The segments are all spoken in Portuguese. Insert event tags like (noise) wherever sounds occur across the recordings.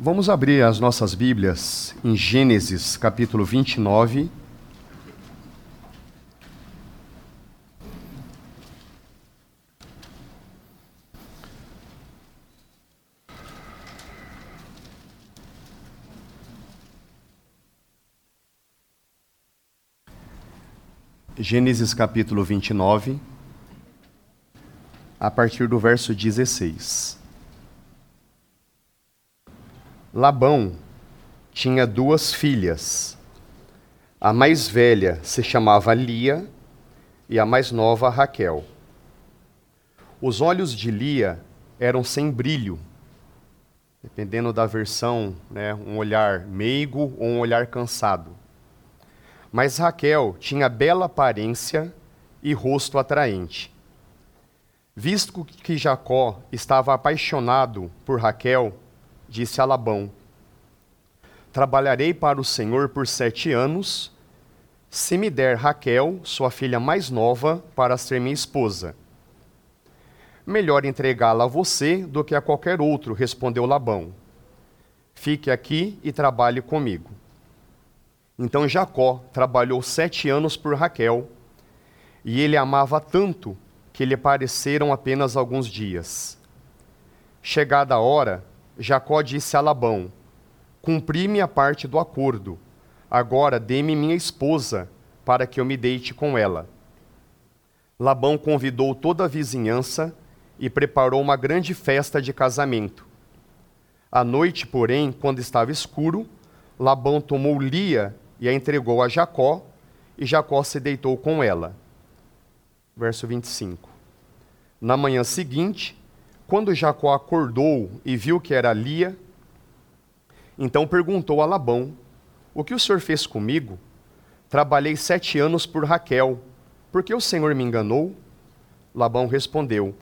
Vamos abrir as nossas Bíblias em Gênesis capítulo 29. Gênesis capítulo 29, a partir do verso 16. Labão tinha duas filhas. A mais velha se chamava Lia e a mais nova Raquel. Os olhos de Lia eram sem brilho, dependendo da versão, né, um olhar meigo ou um olhar cansado. Mas Raquel tinha bela aparência e rosto atraente. Visto que Jacó estava apaixonado por Raquel, disse a Labão: Trabalharei para o Senhor por sete anos, se me der Raquel, sua filha mais nova, para ser minha esposa. Melhor entregá-la a você do que a qualquer outro, respondeu Labão. Fique aqui e trabalhe comigo. Então Jacó trabalhou sete anos por Raquel, e ele amava tanto que lhe pareceram apenas alguns dias. Chegada a hora, Jacó disse a Labão: Cumpri minha parte do acordo. Agora dê-me minha esposa, para que eu me deite com ela. Labão convidou toda a vizinhança e preparou uma grande festa de casamento. À noite, porém, quando estava escuro, Labão tomou Lia e a entregou a Jacó, e Jacó se deitou com ela. Verso 25. Na manhã seguinte, quando Jacó acordou e viu que era Lia, então perguntou a Labão: O que o senhor fez comigo? Trabalhei sete anos por Raquel. Por que o senhor me enganou? Labão respondeu: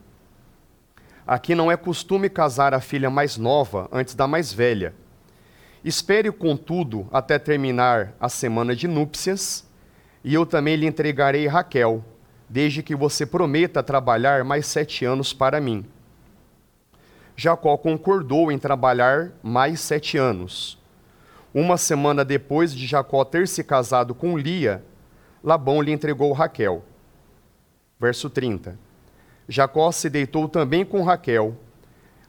Aqui não é costume casar a filha mais nova antes da mais velha. Espere, contudo, até terminar a semana de núpcias, e eu também lhe entregarei Raquel, desde que você prometa trabalhar mais sete anos para mim. Jacó concordou em trabalhar mais sete anos. Uma semana depois de Jacó ter se casado com Lia, Labão lhe entregou Raquel. Verso 30. Jacó se deitou também com Raquel,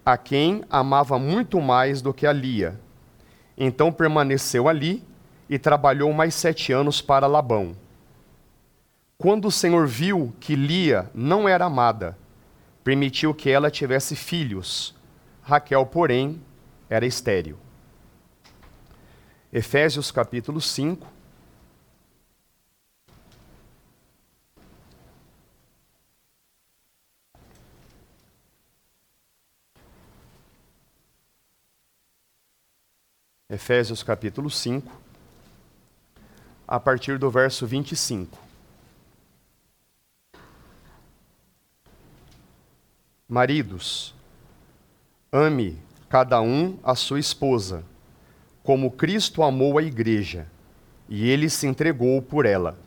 a quem amava muito mais do que a Lia. Então permaneceu ali e trabalhou mais sete anos para Labão. Quando o Senhor viu que Lia não era amada, permitiu que ela tivesse filhos Raquel, porém, era estéril. Efésios capítulo 5. Efésios capítulo 5, a partir do verso 25. Maridos, Ame cada um a sua esposa, como Cristo amou a igreja, e ele se entregou por ela,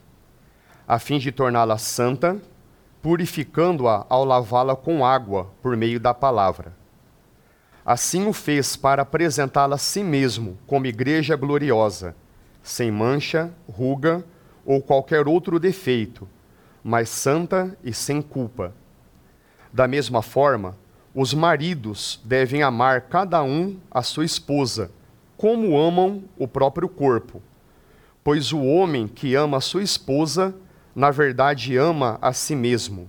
a fim de torná-la santa, purificando-a ao lavá-la com água por meio da palavra. Assim o fez para apresentá-la a si mesmo como igreja gloriosa, sem mancha, ruga ou qualquer outro defeito, mas santa e sem culpa. Da mesma forma, os maridos devem amar cada um a sua esposa, como amam o próprio corpo. Pois o homem que ama a sua esposa, na verdade ama a si mesmo.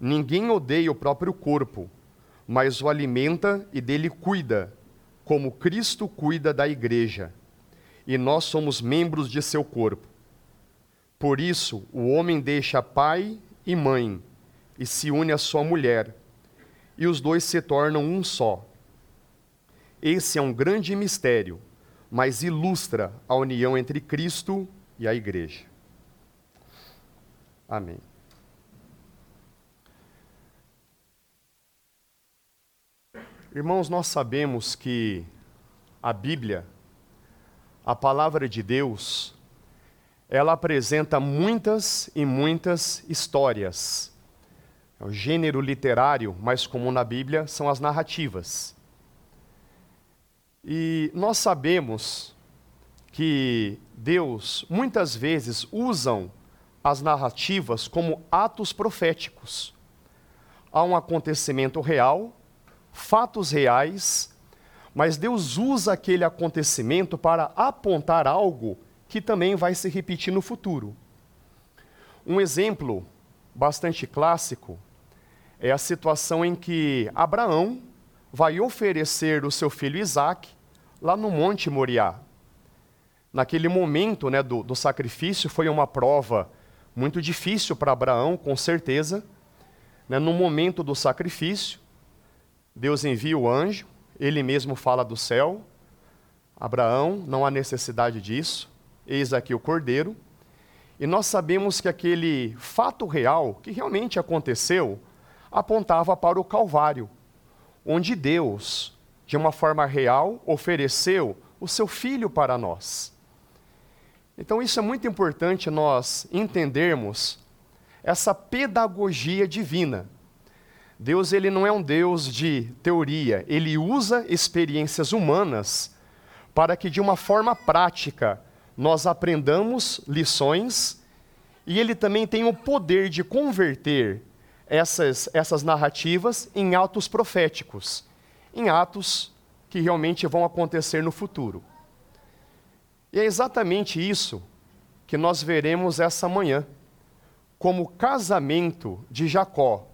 Ninguém odeia o próprio corpo, mas o alimenta e dele cuida, como Cristo cuida da igreja. E nós somos membros de seu corpo. Por isso, o homem deixa pai e mãe e se une à sua mulher e os dois se tornam um só. Esse é um grande mistério, mas ilustra a união entre Cristo e a Igreja. Amém. Irmãos, nós sabemos que a Bíblia, a palavra de Deus, ela apresenta muitas e muitas histórias o gênero literário mais comum na Bíblia são as narrativas. E nós sabemos que Deus muitas vezes usam as narrativas como atos proféticos. Há um acontecimento real, fatos reais, mas Deus usa aquele acontecimento para apontar algo que também vai se repetir no futuro. Um exemplo bastante clássico é a situação em que Abraão vai oferecer o seu filho Isaac lá no Monte Moriá. Naquele momento né, do, do sacrifício foi uma prova muito difícil para Abraão, com certeza. Né, no momento do sacrifício, Deus envia o anjo, ele mesmo fala do céu. Abraão, não há necessidade disso, eis aqui o cordeiro. E nós sabemos que aquele fato real, que realmente aconteceu, apontava para o Calvário, onde Deus, de uma forma real, ofereceu o seu filho para nós. Então, isso é muito importante nós entendermos essa pedagogia divina. Deus ele não é um Deus de teoria, ele usa experiências humanas para que de uma forma prática nós aprendamos lições e ele também tem o poder de converter essas, essas narrativas em atos proféticos, em atos que realmente vão acontecer no futuro. E é exatamente isso que nós veremos essa manhã, como casamento de Jacó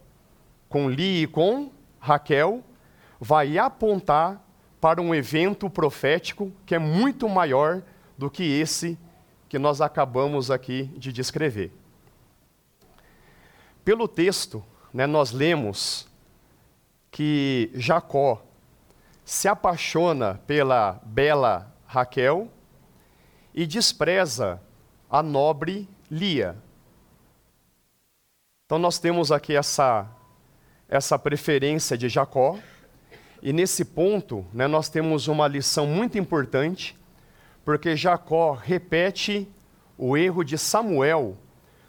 com Li e com Raquel vai apontar para um evento profético que é muito maior do que esse que nós acabamos aqui de descrever. Pelo texto, né, nós lemos que Jacó se apaixona pela bela Raquel e despreza a nobre Lia. Então nós temos aqui essa, essa preferência de Jacó, e nesse ponto né, nós temos uma lição muito importante, porque Jacó repete o erro de Samuel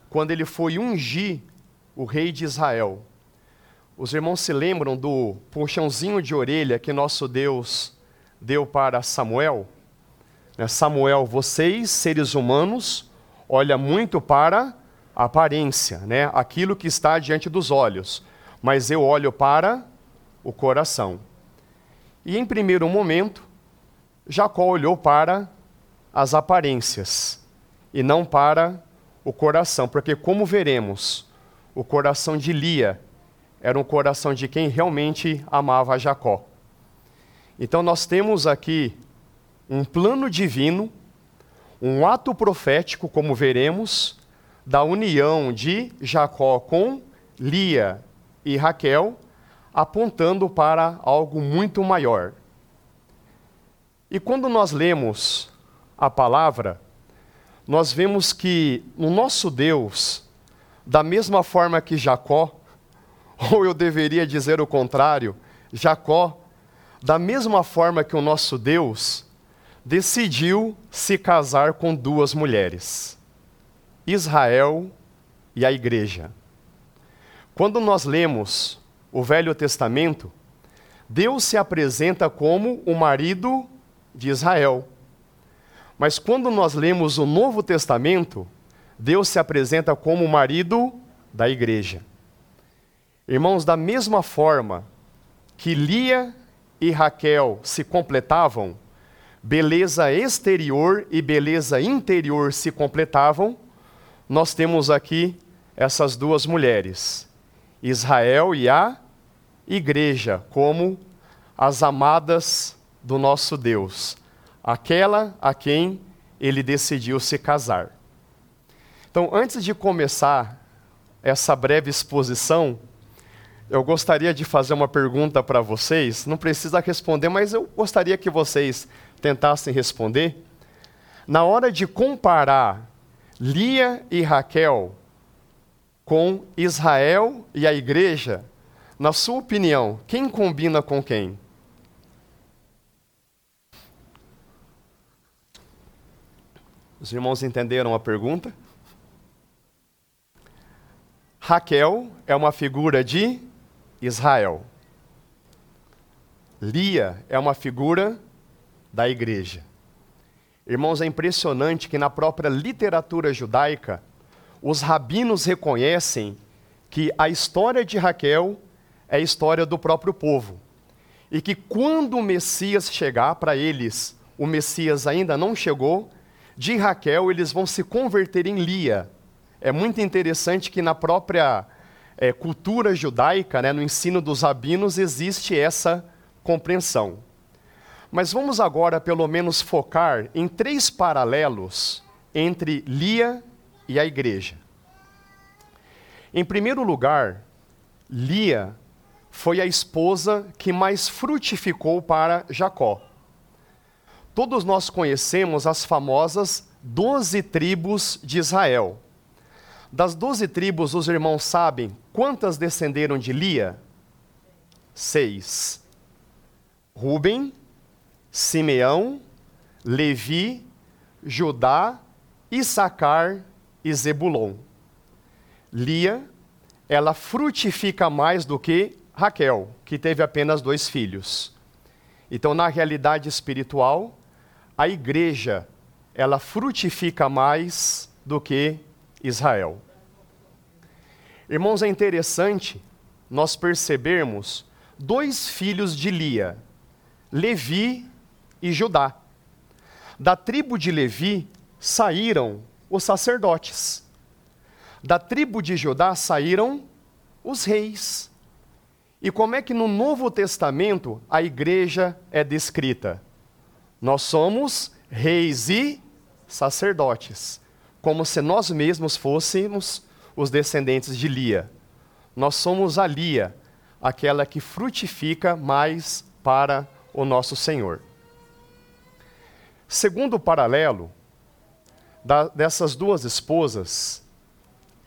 quando ele foi ungir o rei de Israel. Os irmãos se lembram do puxãozinho de orelha que nosso Deus deu para Samuel? Né, Samuel, vocês, seres humanos, olha muito para a aparência, né? aquilo que está diante dos olhos, mas eu olho para o coração. E em primeiro momento, Jacó olhou para as aparências e não para o coração, porque, como veremos, o coração de Lia era um coração de quem realmente amava Jacó. Então, nós temos aqui um plano divino, um ato profético, como veremos, da união de Jacó com Lia e Raquel, apontando para algo muito maior. E quando nós lemos a palavra, nós vemos que o nosso Deus, da mesma forma que Jacó, (laughs) ou eu deveria dizer o contrário, Jacó, da mesma forma que o nosso Deus, decidiu se casar com duas mulheres, Israel e a igreja. Quando nós lemos o Velho Testamento, Deus se apresenta como o marido de Israel. Mas quando nós lemos o Novo Testamento, Deus se apresenta como o marido da igreja. Irmãos, da mesma forma que Lia e Raquel se completavam, beleza exterior e beleza interior se completavam, nós temos aqui essas duas mulheres, Israel e a igreja, como as amadas do nosso Deus, aquela a quem ele decidiu se casar. Então, antes de começar essa breve exposição, eu gostaria de fazer uma pergunta para vocês. Não precisa responder, mas eu gostaria que vocês tentassem responder, na hora de comparar Lia e Raquel com Israel e a igreja, na sua opinião, quem combina com quem? Os irmãos entenderam a pergunta? Raquel é uma figura de Israel. Lia é uma figura da igreja. Irmãos, é impressionante que na própria literatura judaica, os rabinos reconhecem que a história de Raquel é a história do próprio povo. E que quando o Messias chegar para eles, o Messias ainda não chegou, de Raquel eles vão se converter em Lia. É muito interessante que na própria é, cultura judaica, né, no ensino dos rabinos, existe essa compreensão. Mas vamos agora, pelo menos, focar em três paralelos entre Lia e a igreja. Em primeiro lugar, Lia foi a esposa que mais frutificou para Jacó. Todos nós conhecemos as famosas doze tribos de Israel. Das doze tribos, os irmãos sabem quantas descenderam de Lia? Seis. Ruben, Simeão, Levi, Judá, Issacar e Zebulon. Lia, ela frutifica mais do que Raquel, que teve apenas dois filhos. Então, na realidade espiritual, a igreja, ela frutifica mais do que Israel. Irmãos, é interessante nós percebermos dois filhos de Lia, Levi e Judá. Da tribo de Levi saíram os sacerdotes. Da tribo de Judá saíram os reis. E como é que no Novo Testamento a igreja é descrita? Nós somos reis e sacerdotes como se nós mesmos fôssemos os descendentes de Lia. Nós somos a Lia, aquela que frutifica mais para o nosso Senhor. Segundo o paralelo da, dessas duas esposas,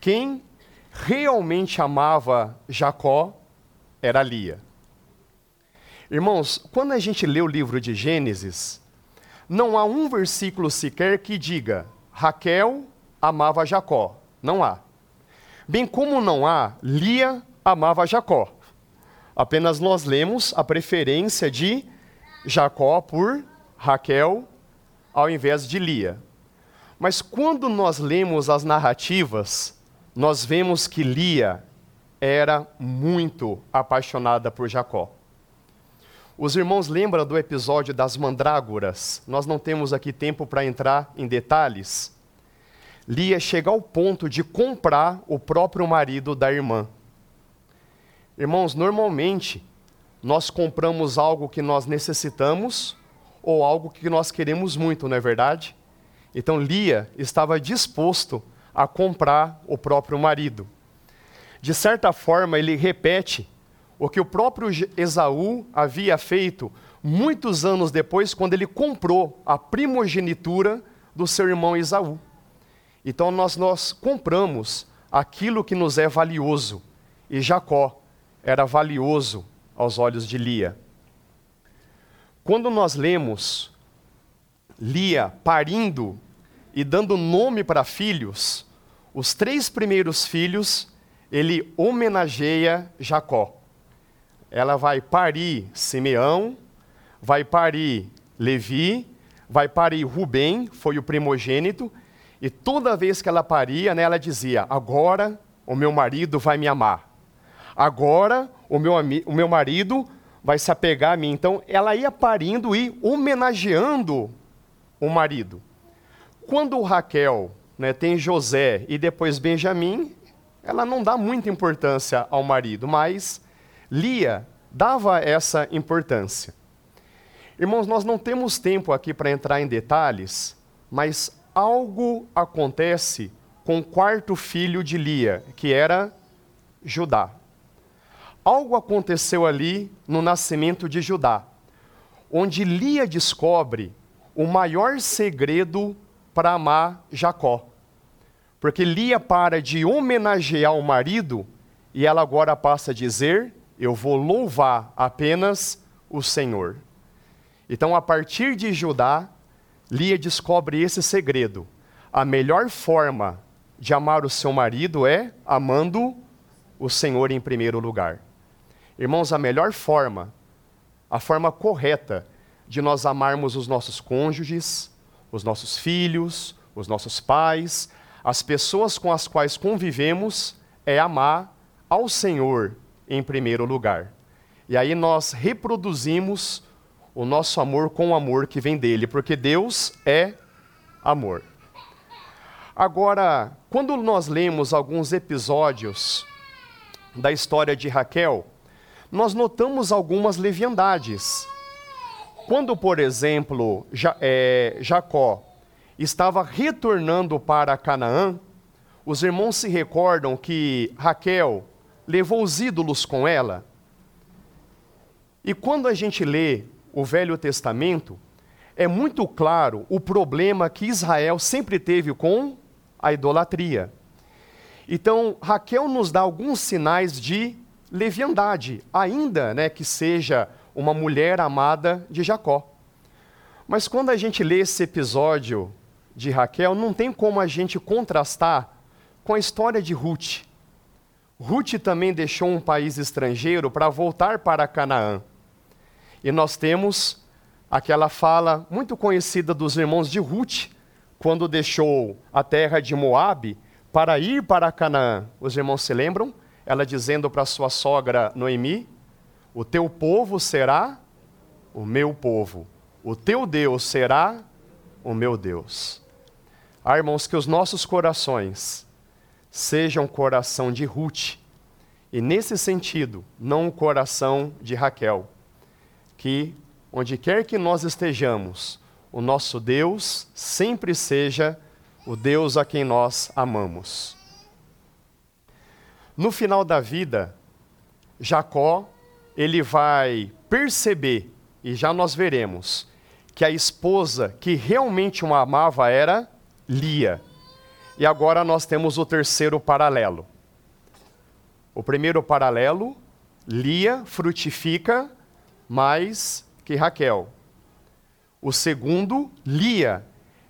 quem realmente amava Jacó era Lia. Irmãos, quando a gente lê o livro de Gênesis, não há um versículo sequer que diga Raquel amava Jacó. Não há. Bem como não há, Lia amava Jacó. Apenas nós lemos a preferência de Jacó por Raquel ao invés de Lia. Mas quando nós lemos as narrativas, nós vemos que Lia era muito apaixonada por Jacó. Os irmãos lembram do episódio das mandrágoras? Nós não temos aqui tempo para entrar em detalhes. Lia chega ao ponto de comprar o próprio marido da irmã. Irmãos, normalmente nós compramos algo que nós necessitamos ou algo que nós queremos muito, não é verdade? Então Lia estava disposto a comprar o próprio marido. De certa forma, ele repete o que o próprio Esaú havia feito muitos anos depois, quando ele comprou a primogenitura do seu irmão Esaú. Então nós, nós compramos aquilo que nos é valioso. E Jacó era valioso aos olhos de Lia. Quando nós lemos Lia parindo e dando nome para filhos, os três primeiros filhos ele homenageia Jacó ela vai parir Simeão, vai parir Levi, vai parir Rubem, foi o primogênito, e toda vez que ela paria, né, ela dizia: Agora o meu marido vai me amar. Agora o meu, o meu marido vai se apegar a mim. Então ela ia parindo e homenageando o marido. Quando Raquel né, tem José e depois Benjamim, ela não dá muita importância ao marido, mas Lia dava essa importância. Irmãos, nós não temos tempo aqui para entrar em detalhes, mas algo acontece com o quarto filho de Lia, que era Judá. Algo aconteceu ali no nascimento de Judá, onde Lia descobre o maior segredo para amar Jacó. Porque Lia para de homenagear o marido e ela agora passa a dizer eu vou louvar apenas o Senhor. Então, a partir de Judá, Lia descobre esse segredo. A melhor forma de amar o seu marido é amando o Senhor em primeiro lugar. Irmãos, a melhor forma, a forma correta de nós amarmos os nossos cônjuges, os nossos filhos, os nossos pais, as pessoas com as quais convivemos, é amar ao Senhor em primeiro lugar. E aí nós reproduzimos o nosso amor com o amor que vem dele, porque Deus é amor. Agora, quando nós lemos alguns episódios da história de Raquel, nós notamos algumas leviandades. Quando, por exemplo, é, Jacó estava retornando para Canaã, os irmãos se recordam que Raquel levou os ídolos com ela. E quando a gente lê o Velho Testamento, é muito claro o problema que Israel sempre teve com a idolatria. Então, Raquel nos dá alguns sinais de leviandade, ainda né, que seja uma mulher amada de Jacó. Mas quando a gente lê esse episódio de Raquel, não tem como a gente contrastar com a história de Ruth. Ruth também deixou um país estrangeiro para voltar para Canaã. E nós temos aquela fala muito conhecida dos irmãos de Ruth, quando deixou a terra de Moabe para ir para Canaã. Os irmãos se lembram? Ela dizendo para sua sogra Noemi: O teu povo será o meu povo, o teu Deus será o meu Deus. Ah, irmãos, que os nossos corações sejam coração de Ruth, e nesse sentido, não o coração de Raquel. Que, onde quer que nós estejamos, o nosso Deus sempre seja o Deus a quem nós amamos. No final da vida, Jacó, ele vai perceber, e já nós veremos, que a esposa que realmente o amava era Lia. E agora nós temos o terceiro paralelo. O primeiro paralelo, Lia frutifica mais que Raquel. O segundo, Lia,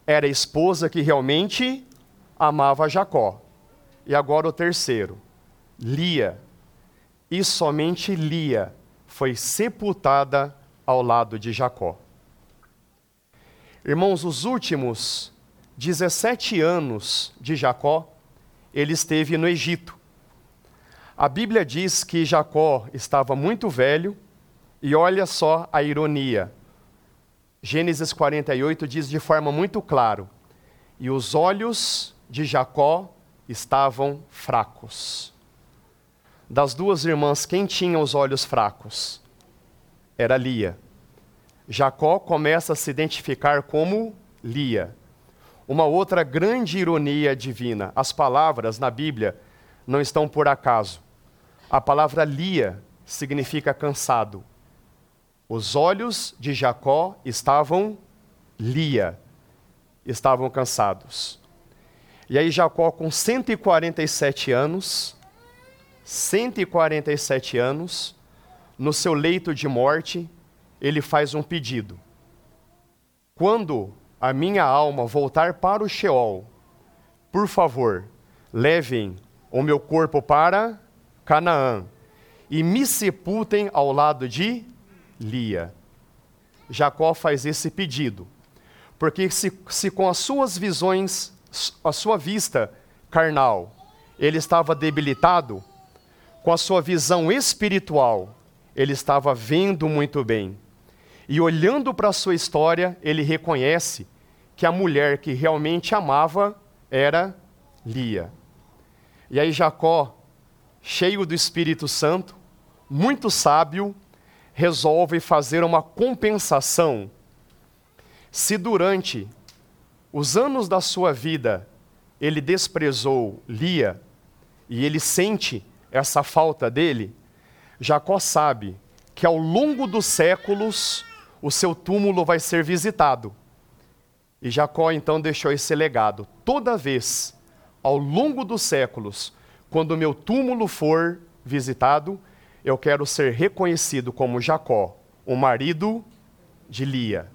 era a esposa que realmente amava Jacó. E agora o terceiro, Lia. E somente Lia foi sepultada ao lado de Jacó. Irmãos, os últimos 17 anos de Jacó, ele esteve no Egito. A Bíblia diz que Jacó estava muito velho, e olha só a ironia. Gênesis 48 diz de forma muito clara: E os olhos de Jacó estavam fracos. Das duas irmãs, quem tinha os olhos fracos? Era Lia. Jacó começa a se identificar como Lia. Uma outra grande ironia divina: as palavras na Bíblia não estão por acaso. A palavra Lia significa cansado. Os olhos de Jacó estavam Lia, estavam cansados. E aí Jacó com 147 anos, 147 anos, no seu leito de morte, ele faz um pedido. Quando a minha alma voltar para o Sheol, por favor, levem o meu corpo para Canaã e me sepultem ao lado de Lia. Jacó faz esse pedido, porque se, se com as suas visões, a sua vista carnal, ele estava debilitado, com a sua visão espiritual, ele estava vendo muito bem. E olhando para a sua história, ele reconhece que a mulher que realmente amava era Lia. E aí Jacó, cheio do Espírito Santo, muito sábio, resolve fazer uma compensação. Se durante os anos da sua vida ele desprezou Lia e ele sente essa falta dele, Jacó sabe que ao longo dos séculos o seu túmulo vai ser visitado. E Jacó então deixou esse legado. Toda vez, ao longo dos séculos, quando meu túmulo for visitado, eu quero ser reconhecido como Jacó, o marido de Lia.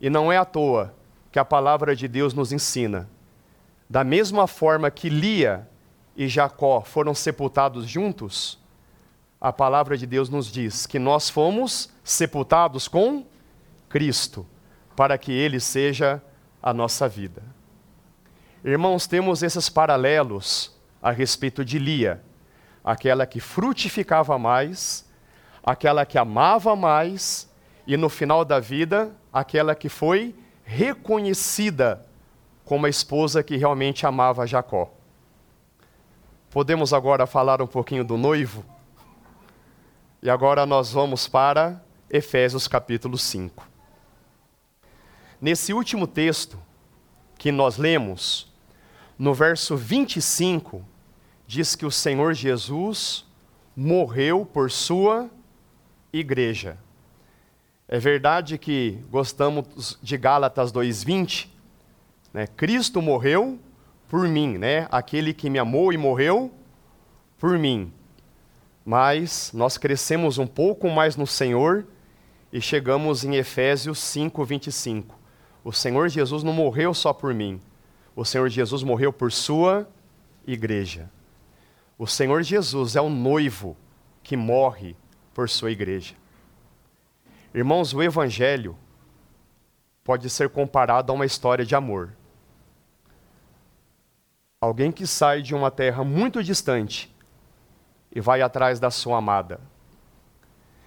E não é à toa que a palavra de Deus nos ensina. Da mesma forma que Lia e Jacó foram sepultados juntos, a palavra de Deus nos diz que nós fomos sepultados com Cristo, para que Ele seja a nossa vida. Irmãos, temos esses paralelos a respeito de Lia, aquela que frutificava mais, aquela que amava mais, e no final da vida, aquela que foi reconhecida como a esposa que realmente amava Jacó. Podemos agora falar um pouquinho do noivo? E agora nós vamos para Efésios capítulo 5. Nesse último texto que nós lemos, no verso 25, diz que o Senhor Jesus morreu por sua igreja. É verdade que gostamos de Gálatas 2:20, né? Cristo morreu por mim, né? Aquele que me amou e morreu por mim. Mas nós crescemos um pouco mais no Senhor e chegamos em Efésios 5:25. O Senhor Jesus não morreu só por mim. O Senhor Jesus morreu por sua igreja. O Senhor Jesus é o noivo que morre por sua igreja. Irmãos, o Evangelho pode ser comparado a uma história de amor. Alguém que sai de uma terra muito distante e vai atrás da sua amada.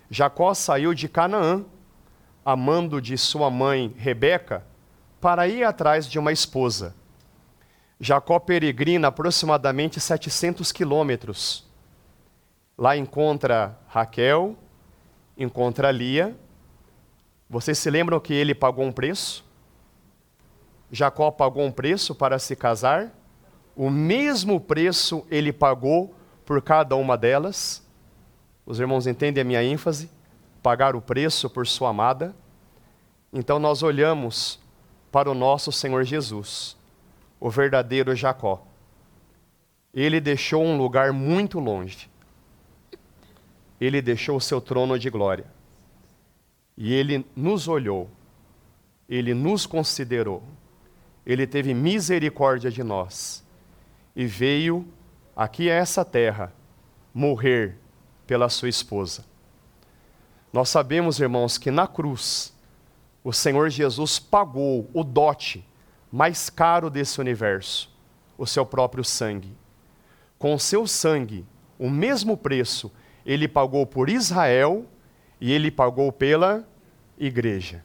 Jacó saiu de Canaã, amando de sua mãe Rebeca, para ir atrás de uma esposa. Jacó peregrina aproximadamente 700 quilômetros. Lá encontra Raquel, encontra Lia vocês se lembram que ele pagou um preço? Jacó pagou um preço para se casar? O mesmo preço ele pagou por cada uma delas? Os irmãos entendem a minha ênfase? Pagar o preço por sua amada? Então nós olhamos para o nosso Senhor Jesus, o verdadeiro Jacó. Ele deixou um lugar muito longe. Ele deixou o seu trono de glória e ele nos olhou, ele nos considerou, ele teve misericórdia de nós e veio aqui a essa terra morrer pela sua esposa. Nós sabemos, irmãos, que na cruz o Senhor Jesus pagou o dote mais caro desse universo, o seu próprio sangue. Com o seu sangue, o mesmo preço, ele pagou por Israel e ele pagou pela igreja.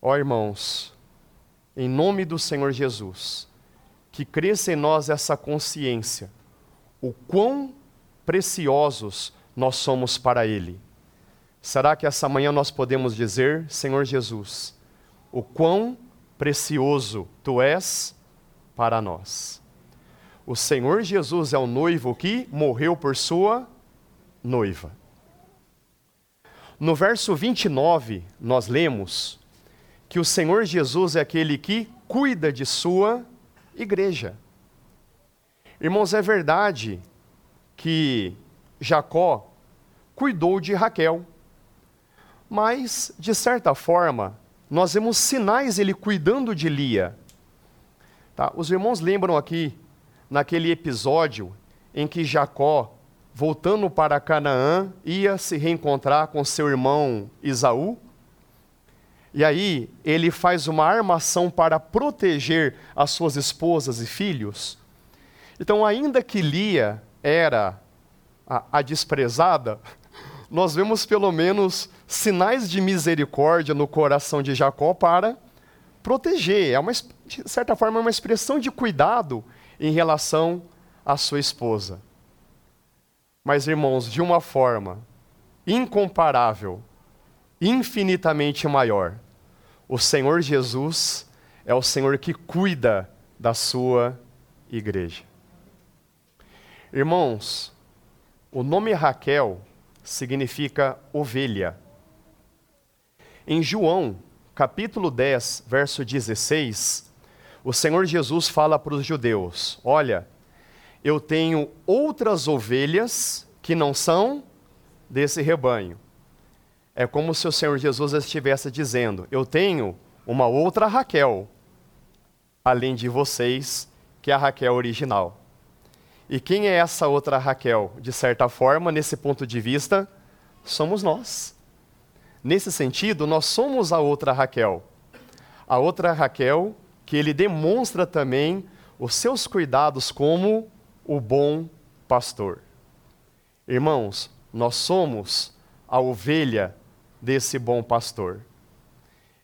Ó irmãos, em nome do Senhor Jesus, que cresça em nós essa consciência, o quão preciosos nós somos para Ele. Será que essa manhã nós podemos dizer, Senhor Jesus, o quão precioso Tu és para nós? O Senhor Jesus é o noivo que morreu por sua noiva. No verso 29, nós lemos que o Senhor Jesus é aquele que cuida de sua igreja. Irmãos, é verdade que Jacó cuidou de Raquel, mas, de certa forma, nós vemos sinais ele cuidando de Lia. Tá? Os irmãos lembram aqui, naquele episódio em que Jacó voltando para Canaã, ia se reencontrar com seu irmão Isaú. E aí ele faz uma armação para proteger as suas esposas e filhos. Então, ainda que Lia era a, a desprezada, (laughs) nós vemos pelo menos sinais de misericórdia no coração de Jacó para proteger. É uma, de certa forma, uma expressão de cuidado em relação à sua esposa. Mas, irmãos, de uma forma incomparável, infinitamente maior, o Senhor Jesus é o Senhor que cuida da sua igreja. Irmãos, o nome Raquel significa ovelha. Em João, capítulo 10, verso 16, o Senhor Jesus fala para os judeus: Olha, eu tenho outras ovelhas que não são desse rebanho. É como se o Senhor Jesus estivesse dizendo: Eu tenho uma outra Raquel, além de vocês, que é a Raquel original. E quem é essa outra Raquel? De certa forma, nesse ponto de vista, somos nós. Nesse sentido, nós somos a outra Raquel. A outra Raquel que ele demonstra também os seus cuidados como o bom pastor. Irmãos, nós somos a ovelha desse bom pastor.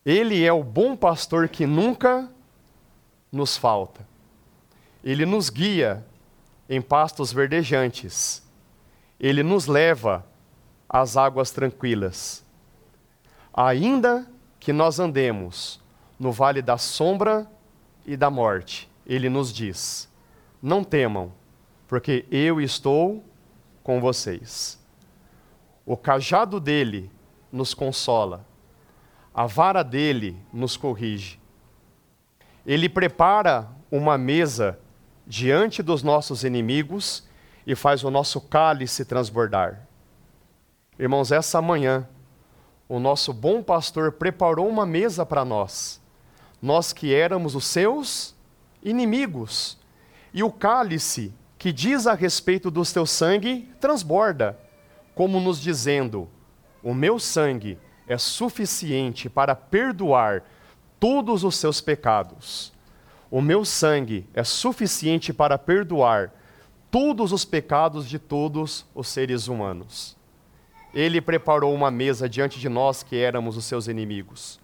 Ele é o bom pastor que nunca nos falta. Ele nos guia em pastos verdejantes. Ele nos leva às águas tranquilas. Ainda que nós andemos no vale da sombra e da morte, ele nos diz: Não temam, porque eu estou com vocês. O cajado dele nos consola, a vara dele nos corrige. Ele prepara uma mesa diante dos nossos inimigos e faz o nosso cálice transbordar. Irmãos, essa manhã, o nosso bom pastor preparou uma mesa para nós, nós que éramos os seus inimigos, e o cálice que diz a respeito do teu sangue transborda, como nos dizendo: O meu sangue é suficiente para perdoar todos os seus pecados. O meu sangue é suficiente para perdoar todos os pecados de todos os seres humanos. Ele preparou uma mesa diante de nós que éramos os seus inimigos.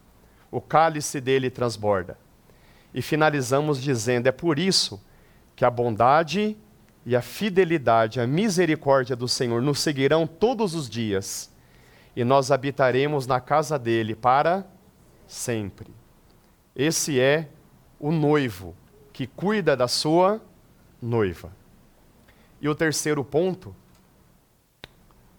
O cálice dele transborda. E finalizamos dizendo: é por isso que a bondade e a fidelidade, a misericórdia do Senhor nos seguirão todos os dias, e nós habitaremos na casa dele para sempre. Esse é o noivo que cuida da sua noiva. E o terceiro ponto,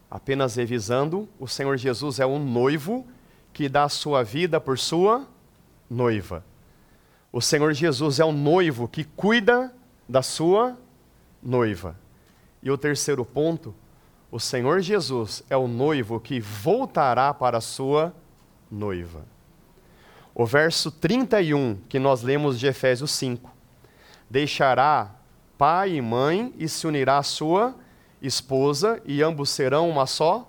apenas revisando, o Senhor Jesus é um noivo que dá a sua vida por sua noiva. O Senhor Jesus é um noivo que cuida da sua noiva. E o terceiro ponto, o Senhor Jesus é o noivo que voltará para a sua noiva. O verso 31 que nós lemos de Efésios 5: Deixará pai e mãe e se unirá à sua esposa, e ambos serão uma só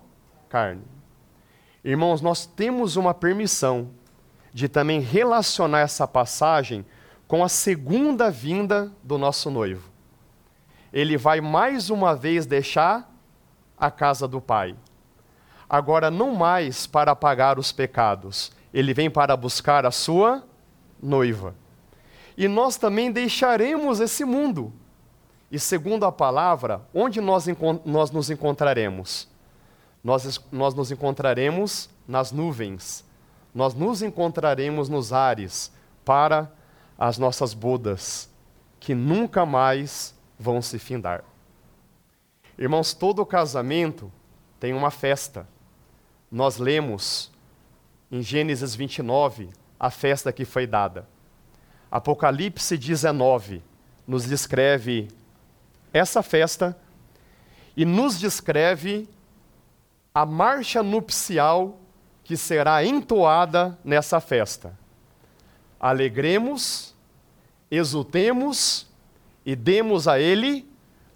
carne. Irmãos, nós temos uma permissão de também relacionar essa passagem com a segunda vinda do nosso noivo ele vai mais uma vez deixar a casa do Pai. Agora, não mais para pagar os pecados, ele vem para buscar a sua noiva. E nós também deixaremos esse mundo. E segundo a palavra, onde nós, nós nos encontraremos? Nós, nós nos encontraremos nas nuvens, nós nos encontraremos nos ares para as nossas bodas, que nunca mais vão se findar. Irmãos, todo casamento tem uma festa. Nós lemos em Gênesis 29 a festa que foi dada. Apocalipse 19 nos descreve essa festa e nos descreve a marcha nupcial que será entoada nessa festa. Alegremos, exultemos e demos a ele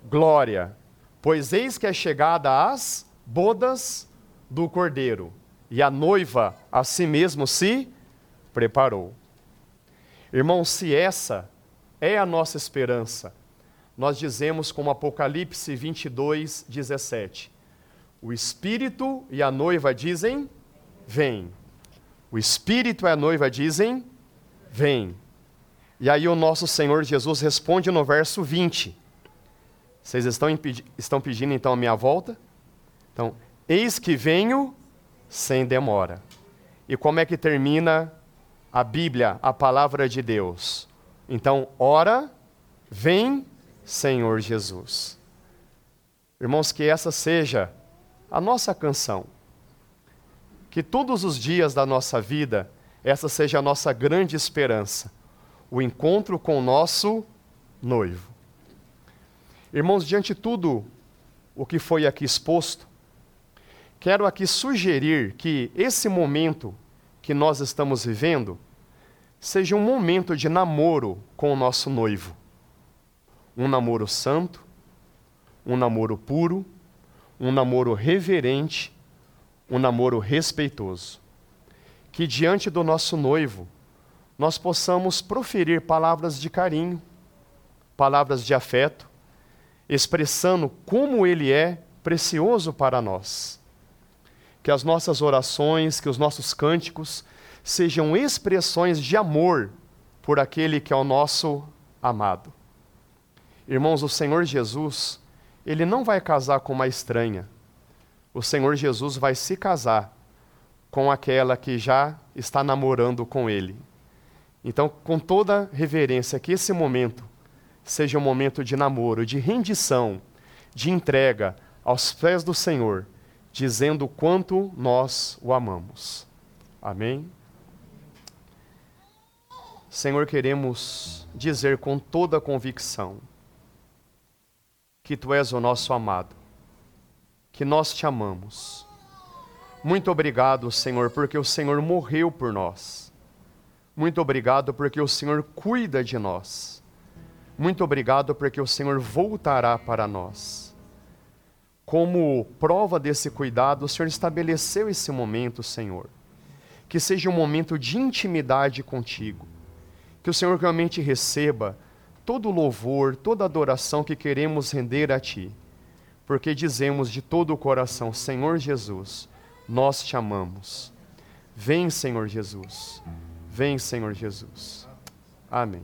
glória, pois eis que é chegada as bodas do cordeiro, e a noiva a si mesmo se preparou. Irmãos, se essa é a nossa esperança, nós dizemos como Apocalipse 22, 17: O Espírito e a noiva dizem: Vem. O Espírito e a noiva dizem: Vem. E aí o nosso Senhor Jesus responde no verso 20. Vocês estão, estão pedindo então a minha volta? Então, eis que venho sem demora. E como é que termina a Bíblia, a palavra de Deus? Então, ora, vem, Senhor Jesus. Irmãos, que essa seja a nossa canção. Que todos os dias da nossa vida, essa seja a nossa grande esperança o encontro com o nosso noivo. Irmãos, diante de tudo o que foi aqui exposto, quero aqui sugerir que esse momento que nós estamos vivendo seja um momento de namoro com o nosso noivo. Um namoro santo, um namoro puro, um namoro reverente, um namoro respeitoso. que diante do nosso noivo nós possamos proferir palavras de carinho, palavras de afeto, expressando como ele é precioso para nós. Que as nossas orações, que os nossos cânticos sejam expressões de amor por aquele que é o nosso amado. Irmãos, o Senhor Jesus, ele não vai casar com uma estranha. O Senhor Jesus vai se casar com aquela que já está namorando com ele. Então, com toda reverência, que esse momento seja um momento de namoro, de rendição, de entrega aos pés do Senhor, dizendo quanto nós o amamos. Amém? Senhor, queremos dizer com toda a convicção que Tu és o nosso amado, que nós te amamos. Muito obrigado, Senhor, porque o Senhor morreu por nós. Muito obrigado porque o Senhor cuida de nós. Muito obrigado porque o Senhor voltará para nós. Como prova desse cuidado, o Senhor estabeleceu esse momento, Senhor. Que seja um momento de intimidade contigo que o Senhor realmente receba todo o louvor, toda a adoração que queremos render a Ti, porque dizemos de todo o coração: Senhor Jesus, nós te amamos. Vem, Senhor Jesus. Vem, Senhor Jesus. Amém.